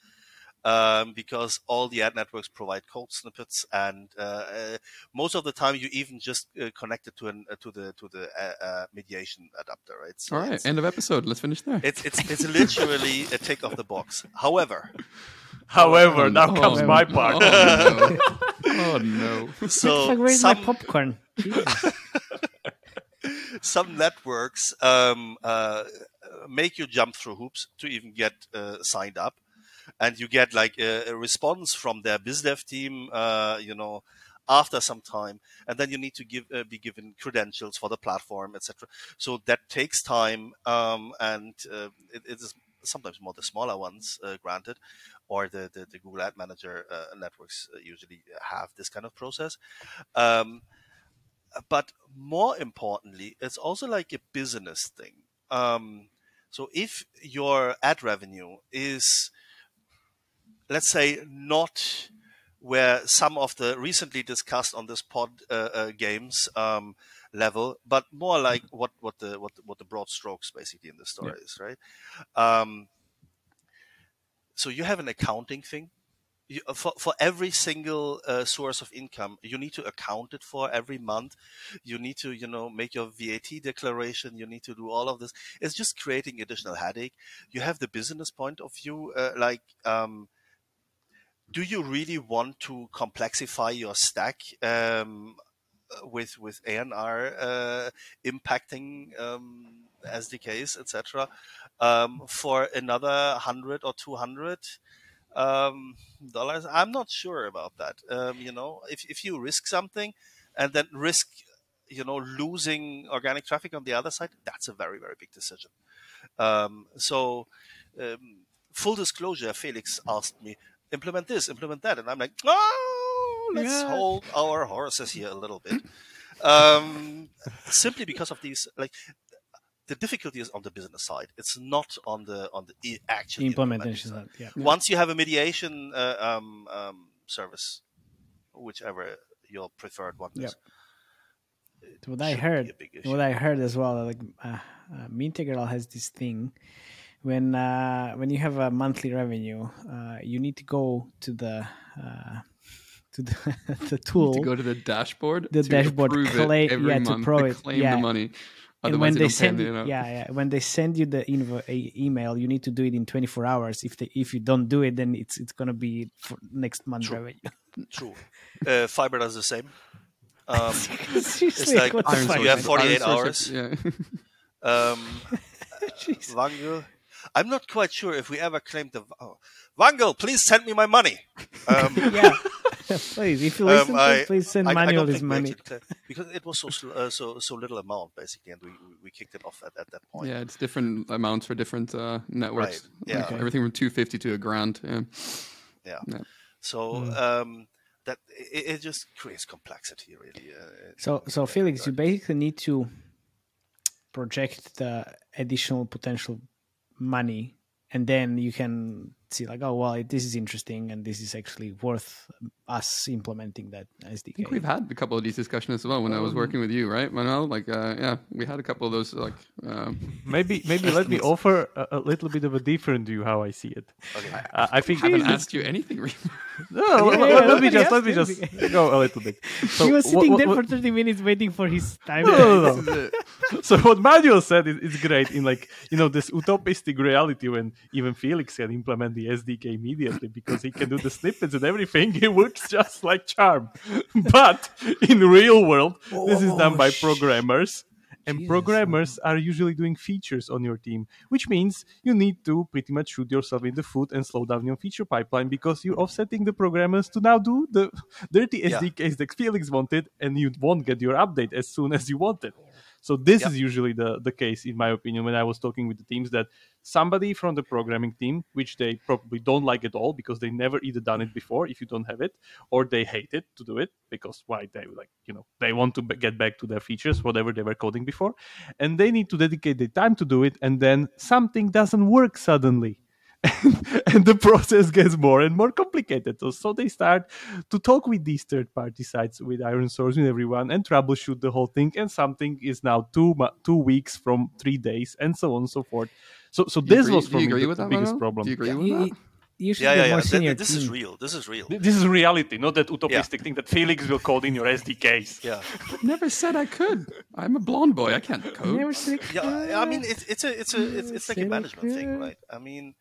Um, because all the ad networks provide code snippets, and uh, uh, most of the time you even just uh, connect it to an uh, to the to the uh, uh, mediation adapter, right? So All right, end of episode. Let's finish there. it's it's it's literally a tick of the box. However, However, now Oh, comes no. my part. Oh no! oh no! so Fuck, where's some my popcorn? Some networks um, uh, make you jump through hoops to even get uh, signed up, and you get like a, a response from their bizdev team, uh, you know, after some time, and then you need to give uh, be given credentials for the platform, etc. So that takes time, um, and uh, it, it is sometimes more the smaller ones, uh, granted, or the, the, the Google Ad Manager uh, networks uh, usually have this kind of process. Um, but more importantly, it's also like a business thing. Um, so if your ad revenue is, let's say, not where some of the recently discussed on this pod uh, uh, games um, level, but more like what what the what what the broad strokes basically in the story is, right? Um, so you have an accounting thing. You, for for every single uh, source of income, you need to account it for every month. You need to you know make your VAT declaration. You need to do all of this. It's just creating additional headache. You have the business point of view, uh, like. Um, do you really want to complexify your stack um, with with ANR uh, impacting um, SDKs, etc., um, for another hundred or two hundred um, dollars? I'm not sure about that. Um, you know, if if you risk something and then risk, you know, losing organic traffic on the other side, that's a very very big decision. Um, so. Um, full disclosure, Felix asked me, implement this, implement that. And I'm like, oh, let's Yeah. hold our horses here a little bit. Um, simply because of these, like, the difficulty is on the business side. It's not on the on the i- actual Implementation. side, side. Yeah. Once you have a mediation uh, um, um, service, whichever your preferred one is, what I heard, a big issue. what I heard as well, like uh, uh, Mintegral has this thing when uh, when you have a monthly revenue, uh, you need to go to the uh, to the, the tool. to go to the dashboard. The to dashboard approve claim- it every yeah, to month pro it, claim yeah. the money. and when they they send you, you know? yeah, yeah, when they send you the invo- email, you need to do it in 24 hours. If they, if you don't do it, then it's it's gonna be for next month True. revenue. True. Uh, Fyber does the same. Um, Seriously, like what the Iron fuck? You have 48 hours. Yeah. um, Jeez. Vungle. I'm not quite sure if we ever claimed the. Oh, Vungle, please send me my money. Um, yeah, please, if you Um, listen, to I- please send I, I Manuel don't his money. actually claimed- because it was so uh, so so little amount basically, and we we, we kicked it off at, at that point. yeah, it's different amounts for different uh, networks. Right, yeah. Okay. everything from 250 to a grand. Yeah. Yeah. Yeah. So Hmm. um, that it, it just creates complexity, really. Uh, So, so Felix, you basically need to project the additional potential money, and then you can see like, oh well, this is interesting, and this is actually worth us implementing that SDK. I think we've had a couple of these discussions as well when I was working with you, right, Manuel? Like, uh, yeah, we had a couple of those. Like, um, Maybe maybe let me offer a, a little bit of a different view how I see it. okay. Uh, I think I haven't Jesus- asked you anything. Really. No, Yeah, let, yeah, let- let me just let me just go a little bit. So he was sitting what- there what- for 30 minutes waiting for his time. No, no, no. so what Manuel said is, is great in like you know this utopistic reality when even Felix can implement the SDK immediately because he can do the snippets and everything. It works just like charm. But in real world, this is done Oh, by sh- programmers. And Jesus, programmers are usually doing features on your team, which means you need to pretty much shoot yourself in the foot and slow down your feature pipeline because you're offsetting the programmers to now do the dirty Yeah. SDKs that Felix wanted, and you won't get your update as soon as you want it. So this Yep. is usually the the case, in my opinion, when I was talking with the teams that somebody from the programming team, which they probably don't like at all because they never either done it before if you don't have it, or they hate it to do it because why they like you know they want to b- get back to their features, whatever they were coding before, and they need to dedicate the time to do it, and then something doesn't work suddenly. and the process gets more and more complicated. So, so they start to talk with these third party sites, with ironSource, with everyone, and troubleshoot the whole thing. And something is now two two weeks from three days, and so on and so forth. So, so this agree- was for me agree the, with the that, biggest problem. Do you agree with You, that? you- you should Yeah, yeah, yeah. more Th- senior th- this is real. This is real. This is reality, not that utopistic thing that Felix will code in your SDKs. Yeah, Never said I could. I'm a blonde boy. I can't code. Never said yeah. I- I mean, it's it's a it's a it's, it's like a management thing, right? I mean,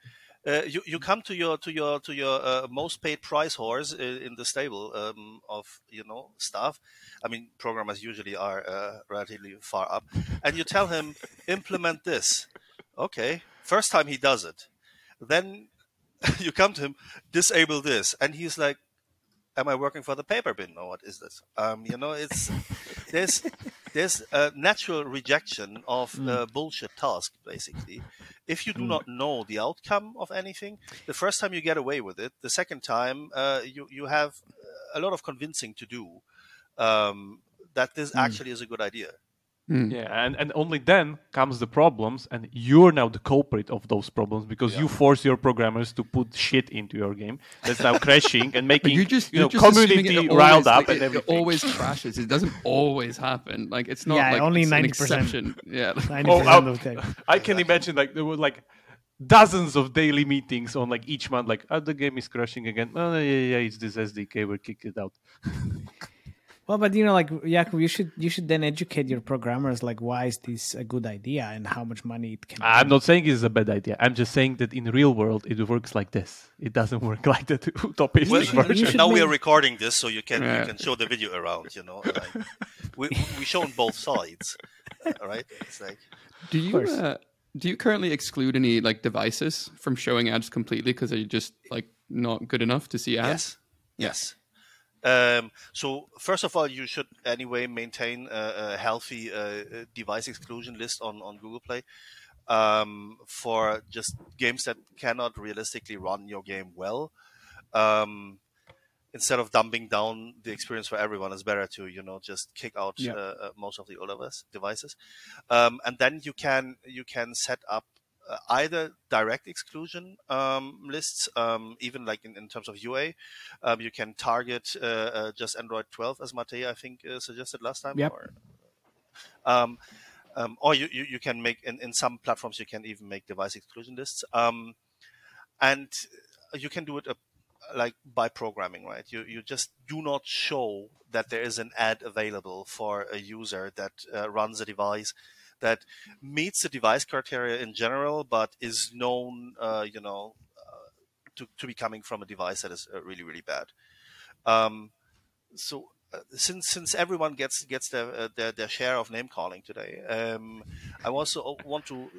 uh, you you come to your to your to your uh, most paid price horse in, in the stable um, of you know staff. I mean, programmers usually are uh, relatively far up, and you tell him implement this. Okay, first time he does it, then you come to him disable this, and he's like, "Am I working for the paper bin or what is this?" Um, you know, it's there's there's a natural rejection of uh, bullshit task basically. If you do not know the outcome of anything the first time you get away with it the second time uh, you you have a lot of convincing to do um, that this actually is a good idea Hmm. Yeah, and, and only then comes the problems, and you're now the culprit of those problems because you force your programmers to put shit into your game that's now crashing and making you just you know just assuming community it riled up like, and it, it always crashes. It doesn't always happen. Like it's not Yeah, like only it's an 90%. Yeah. 90% Oh, of the I, time. I can imagine like there were like dozens of daily meetings on like each month. Like, oh, the game is crashing again. Oh, yeah, yeah, it's this SDK. We'll kick it out. Well, but you know, like Jakub, you should you should then educate your programmers like why is this a good idea and how much money it can. I'm not saying it's a bad idea. I'm just saying that in real world it works like this. It doesn't work like that utopistic well, version. you should now we are recording this so you can Yeah. you can show the video around you know like, we we shown both sides all right it's like Do you uh, do you currently exclude any like devices from showing ads completely because they're just like not good enough to see ads? Yes. Yes. Um, so first of all, you should anyway maintain a, a healthy uh, uh, device exclusion list on, on Google Play um, for just games that cannot realistically run your game well. Um, instead of dumbing down the experience for everyone, it's better to you know just kick out Yeah. uh, uh, most of the older devices, um, and then you can you can set up either direct exclusion um, lists, um, even like in, in terms of UA. Um, you can target uh, uh, just Android 12, as Matej I think uh, suggested last time. Yep. Or, Um, um, or you, you, you can make in, in some platforms you can even make device exclusion lists. Um, and you can do it uh, like by programming, right? You you just do not show that there is an ad available for a user that uh, runs a device that meets the device criteria in general, but is known, uh, you know, uh, to to be coming from a device that is uh, really really bad. Um, so uh, since since everyone gets gets their uh, their, their share of name calling today, um, I also want to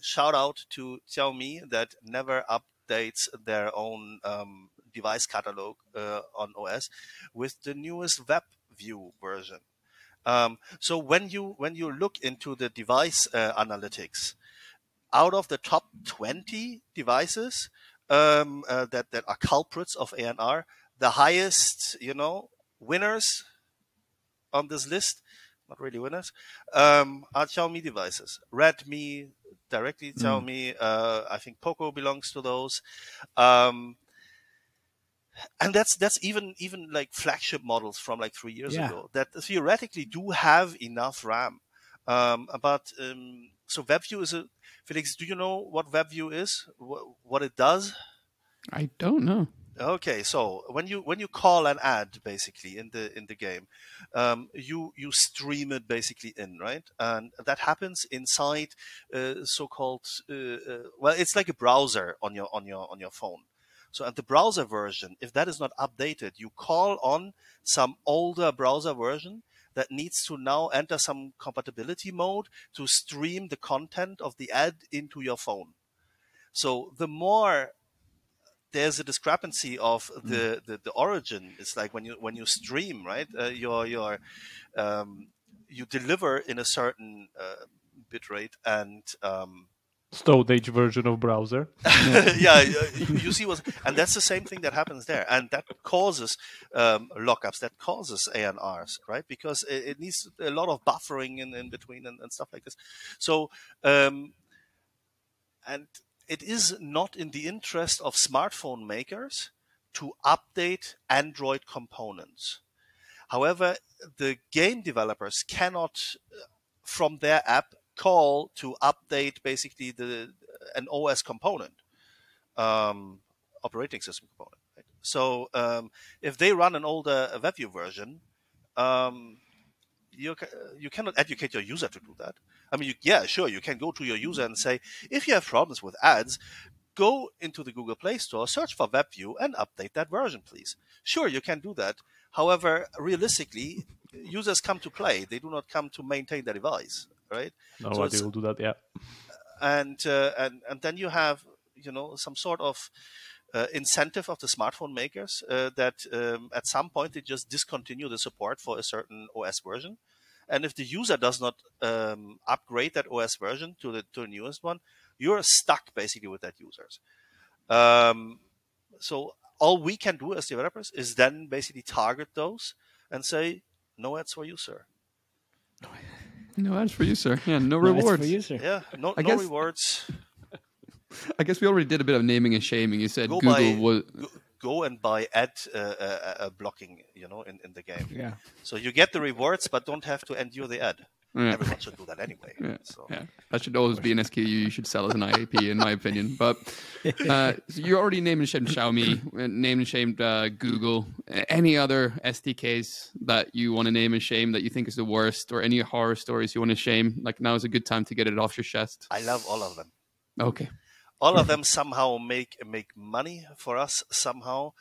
shout out to Xiaomi that never updates their own um, device catalog uh, on OS with the newest web view version. Um, so when you when you look into the device uh, analytics, out of the top 20 devices um, uh, that that are culprits of ANR, the highest you know winners on this list, not really winners, um, are Xiaomi devices. Redmi directly Xiaomi. Uh, I think Poco belongs to those. Um, and that's that's even even like flagship models from like three years Yeah. ago that theoretically do have enough RAM. Um, but um, so WebView is a Felix. Do you know what WebView is? What, what it does? I don't know. Okay, so when you when you call an ad basically in the in the game, um, you you stream it basically in right, and that happens inside uh, so-called uh, uh, well, it's like a browser on your on your on your phone. So at the browser version, if that is not updated, you call on some older browser version that needs to now enter some compatibility mode to stream the content of the ad into your phone. So the more there's a discrepancy of the, the, the origin. It's like when you when you stream, right? Uh, your your um, you deliver in a certain uh, bit rate, and um, Stone Age version of browser. yeah, you, see what, and that's the same thing that happens there, and that causes um, lockups, that causes ANRs, right? Because it, it needs a lot of buffering in, in between and, and stuff like this. So, um, and it is not in the interest of smartphone makers to update Android components. However, the game developers cannot, uh, from their app, call to update basically the an OS component, um, operating system component. Right? So um, if they run an older WebView version, um, you you cannot educate your user to do that. I mean, you, yeah, sure, you can go to your user and say, if you have problems with ads, go into the Google Play Store, search for WebView, and update that version, please. Sure, you can do that. However, realistically, users come to play; they do not come to maintain their device, right? Nobody it's- will do that. Yeah. and uh, and and then you have you know some sort of uh, incentive of the smartphone makers uh, that um, at some point they just discontinue the support for a certain OS version, and if the user does not um, upgrade that OS version to the to the newest one, you're stuck basically with that users. Um, so all we can do as developers is then basically target those and say no ads for you, sir. No ads for you, sir. Yeah, no No, it's rewards. for you, sir. Yeah, no, I no guess- rewards. I guess we already did a bit of naming and shaming. You said Go Google by- was. go, go and buy ad uh, uh, uh, blocking, you know, in, in the game. Yeah. So you get the rewards, but don't have to endure the ad. Yeah. Everyone should do that anyway. Yeah, So yeah, that should always be an SKU you should sell as an IAP, in my opinion. But uh, so you already named and shamed Xiaomi, uh, named and shamed uh, Google. Any other SDKs that you want to name and shame that you think is the worst, or any horror stories you want to shame? Like now is a good time to get it off your chest. I love all of them. Okay. All of them somehow make make money for us somehow.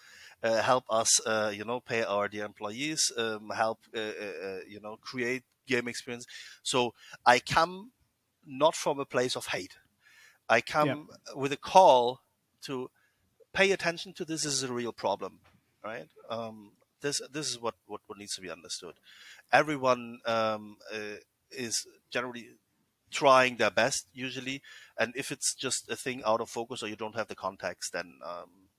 Uh, help us, uh, you know, pay our dear employees. Um, help, uh, uh, uh, you know, create game experience. So I come not from a place of hate. I come with a call to pay attention to this. This is a real problem, right? Um, this this is what, what, what needs to be understood. Everyone um, uh, is generally trying their best usually, and if it's just a thing out of focus or you don't have the context, then um,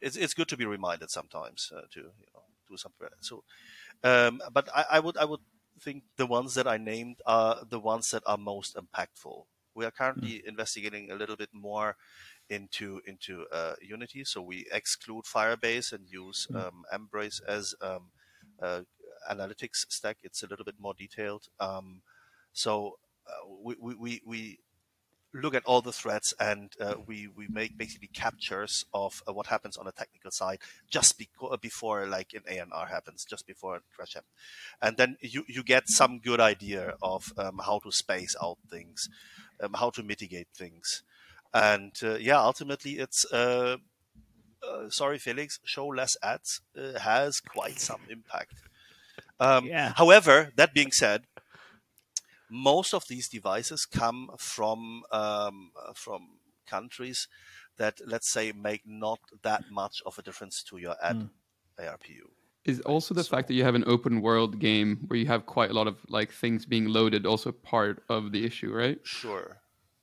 it's it's good to be reminded sometimes uh, to you know do something. So, um, but I, I would I would think the ones that I named are the ones that are most impactful. We are currently investigating a little bit more into into uh, Unity, so we exclude Firebase and use um, Embrace as um, uh, analytics stack. It's a little bit more detailed. Um, so uh, we, we, we, we look at all the threats and uh, we we make basically captures of uh, what happens on the technical side just beco- before like an ANR happens, just before a crash happens, and then you you get some good idea of um, how to space out things, um, how to mitigate things, and uh, yeah, ultimately it's. Uh, uh, sorry, Felix. Show less ads uh, has quite some impact. Um, Yeah. However, that being said, most of these devices come from um, uh, from countries that let's say make not that much of a difference to your ad ARPU. Is also the So- fact that you have an open world game where you have quite a lot of like things being loaded also part of the issue, right? Sure,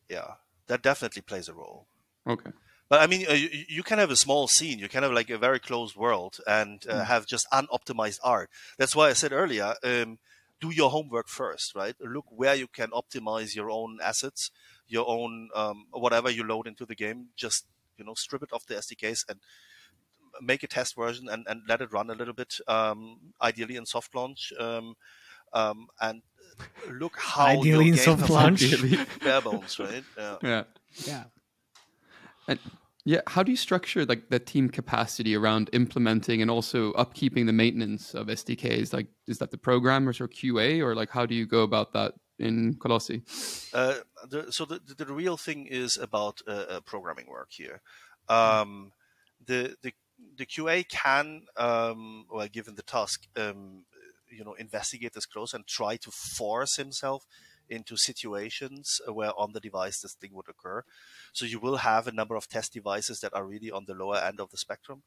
yeah, that definitely plays a role. Okay. But I mean, uh, you, you can have a small scene. You can have like a very closed world and uh, have just unoptimized art. That's why I said earlier, um, do your homework first, right? Look where you can optimize your own assets, your own um, whatever you load into the game. Just you know, strip it off the SDKs and make a test version and, and let it run a little bit. Um, ideally in soft launch, um, um, and look how your Ideally in game soft performs. launch. Bare bones, right? Yeah. Yeah. Yeah. And yeah, how do you structure like the team capacity around implementing and also upkeeping the maintenance of SDKs? Like, is that the programmers or QA, or like how do you go about that in Colossi? Uh, the, so the, the real thing is about uh, uh, programming work here. Um, the the the QA can, um, well, given the task, um, you know, investigate this close and try to force himself into situations where on the device this thing would occur. So you will have a number of test devices that are really on the lower end of the spectrum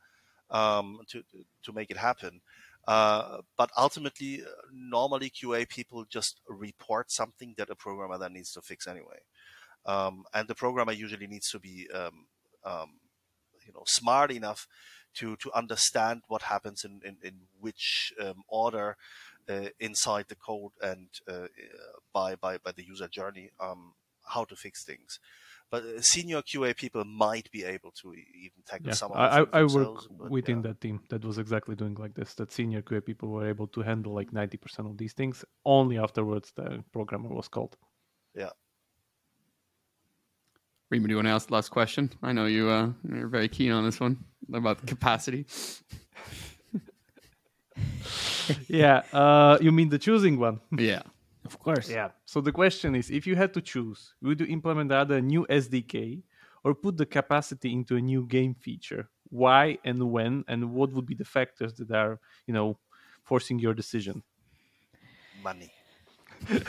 um, to to make it happen. Uh, but ultimately, uh, normally QA people just report something that a programmer then needs to fix anyway. Um, and the programmer usually needs to be, um, um, you know, smart enough to to understand what happens in in, in which um, order uh, inside the code and uh, by by by the user journey, um, how to fix things. But uh, senior QA people might be able to even tackle Yeah, some of I, I, I work but within yeah. that team that was exactly doing like this. That senior QA people were able to handle like 90% of these things. Only afterwards the programmer was called. Rima, do you want to ask the last question? I know you uh, you're very keen on this one about the capacity. yeah, uh, you mean the choosing one? Yeah. Of course. Yeah. So the question is, if you had to choose, would you implement either a new SDK or put the capacity into a new game feature? Why and when, and what would be the factors that are, you know, forcing your decision? money.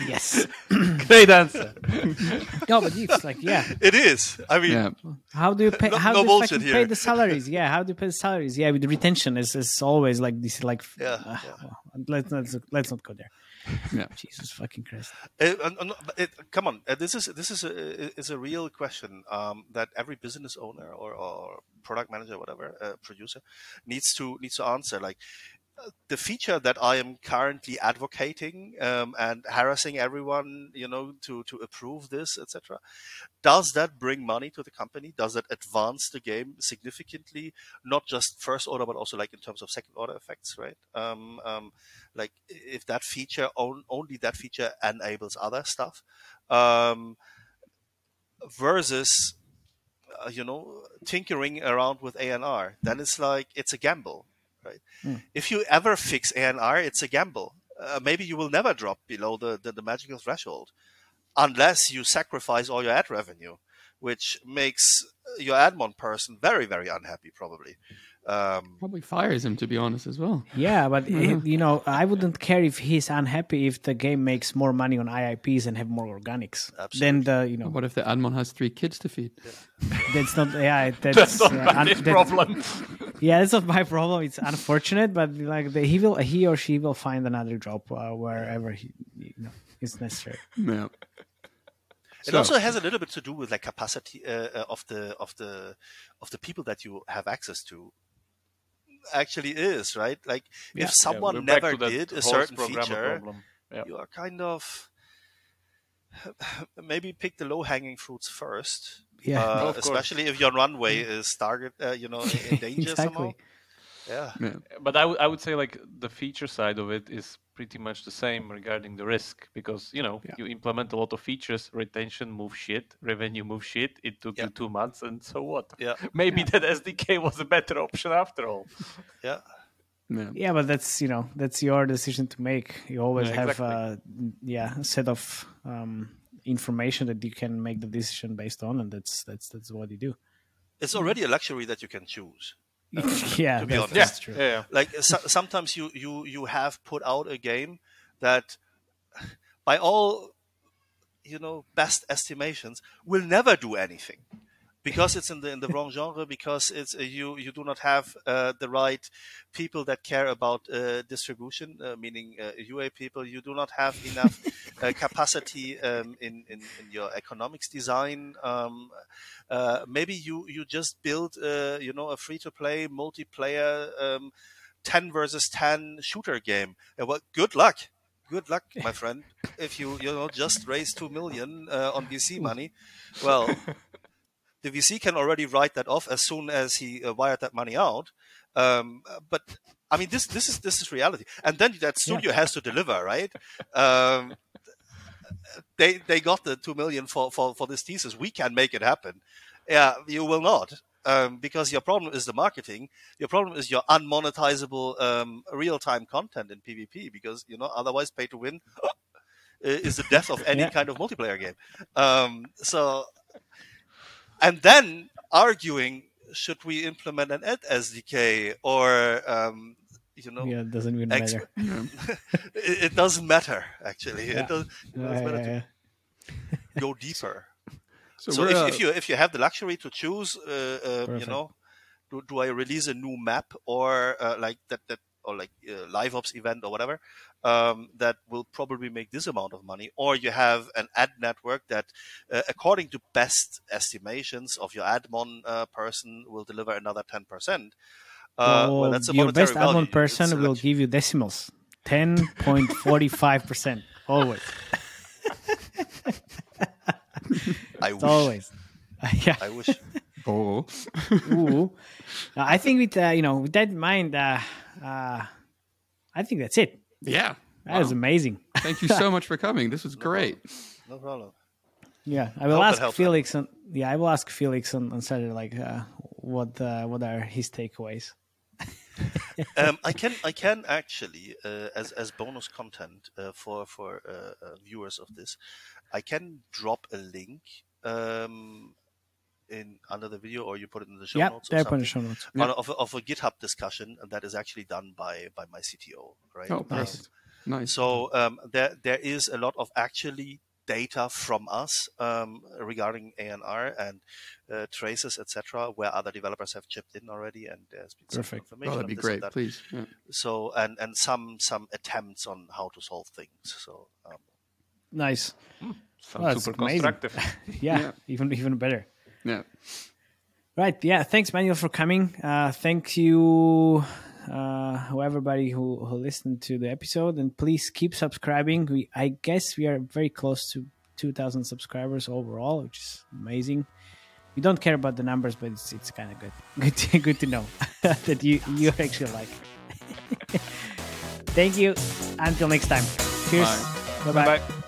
Yes. Great answer. no, but it's like yeah. It is. I mean, Yeah. How do you pay? No- how no do you bullshit here. pay the salaries? Yeah, how do you pay the salaries? Yeah, with the retention is is always like this. Like Yeah, uh, yeah. well, let's let's let's not go there. Yeah. Jesus fucking Christ. Uh, uh, it, come on, uh, this is this is a is a real question um, that every business owner or, or product manager, whatever, uh, producer, needs to needs to answer. Like the feature that I am currently advocating um, and harassing everyone, you know, to to approve this, etc. Does that bring money to the company? Does that advance the game significantly? Not just first order, but also like in terms of second order effects, right? Um, um, like if that feature on, only that feature enables other stuff um, versus uh, you know tinkering around with ANR then it's like it's a gamble right? Hmm. if you ever fix ANR it's a gamble. Uh, maybe you will never drop below the, the, the magical threshold unless you sacrifice all your ad revenue which makes your admon person very very unhappy probably um, Probably fires him to be honest as well. Yeah, but it- you know, I wouldn't care if he's unhappy if the game makes more money on IIPs and have more organics. Then the you know What if the admon has three kids to feed? that's not yeah that's, That's not uh, my un- that's- problem. Yeah, that's not my problem. It's unfortunate, but like the, he will he or she will find another job uh, wherever he you know is necessary. Yeah. It So- also has a little bit to do with like capacity uh, uh, of the of the of the people that you have access to. Actually, is right. Like Yeah. if someone Yeah, never did a certain feature. Yeah. you are kind of maybe pick the low hanging fruits first. Yeah. uh, Of course. especially if your runway is target, uh, you know, in danger somehow. exactly. Yeah. Yeah. but I would I would say like the feature side of it is pretty much the same regarding the risk because you know Yeah. you implement a lot of features, retention move shit, revenue move shit. It took Yeah. you two months, and so what? Yeah. Maybe that SDK was a better option after all. Yeah. Yeah. Yeah, but that's you know that's your decision to make. You always Yeah, have exactly. uh, yeah a set of um, information that you can make the decision based on, and that's that's that's what you do. It's already a luxury that you can choose. Yeah, to be that's, honest. that's true. yeah. like so, sometimes you you you have put out a game that by all you know best estimations will never do anything because it's in the in the wrong genre because it's uh, you you do not have uh, the right people that care about uh, distribution uh, meaning uh, UA people. You do not have enough uh, capacity um, in, in in your economics design. Um, uh, maybe you you just build uh, you know a free to play multiplayer um, 10 versus 10 shooter game. Uh, well good luck. Good luck my friend. If you you know just raise 2 million uh, on vc money well the vc can already write that off as soon as he uh, wired that money out um, but i mean this this is this is reality and then that studio has to deliver right um, they they got the 2 million for, for for this thesis we can make it happen yeah you will not um, because your problem is the marketing. Your problem is your unmonetizable um, real-time content in PvP. Because you know, otherwise, pay to win is the death of any Yeah. kind of multiplayer game. Um, so, and then arguing, should we implement an ad SDK or um, you know, Yeah, it doesn't even Ex- matter. it, it doesn't matter actually. Yeah. It, does, it Yeah, doesn't matter yeah, to go deeper. So, So if, uh, if you if you have the luxury to choose, uh, uh, you know, do, do I release a new map or uh, like that that or like uh, live ops event or whatever um, that will probably make this amount of money, or you have an ad network that, uh, according to best estimations of your admon uh, person, will deliver another ten percent. Uh, well, Or that's a your best value. admin person It's will luxury. give you decimals. Ten point forty five percent. Always. I It's wish. always. yeah. I wish. oh, Ooh. I think with uh, you know with that in mind, uh, uh, I think that's it. yeah. That was amazing. Thank you so much for coming. This was great. No problem. Yeah, I will hope ask Felix. On, yeah, I will ask Felix on, on Saturday, like uh, what uh, what are his takeaways. um, I can I can actually uh, as as bonus content uh, for for uh, uh, viewers of this, I can drop a link um, in under the video or you put it in the show yeah, notes. Or there on the show notes. on a- of, a, of a GitHub discussion that is actually done by by my CTO. Right. Oh, Um. Nice. so um, there there is a lot of actually data from us um, regarding ANR and uh, traces, etc., where other developers have chipped in already, and there's been some Perfect. information. Oh, that'd on be this great. that. Please. Yeah. So and and some some attempts on how to solve things. So um, Nice. Sounds Well, super amazing. constructive. Yeah, Yeah. even even better. Yeah. Right. Yeah. Thanks, Manuel, for coming. Uh, thank you, uh, everybody who, who listened to the episode, and please keep subscribing. We, I guess, we are very close to 2,000 subscribers overall, which is amazing. We don't care about the numbers, but it's it's kind of good. Good to, good to know that you you actually like. it. Thank you. Until next time. Cheers. Bye. Bye bye. Bye.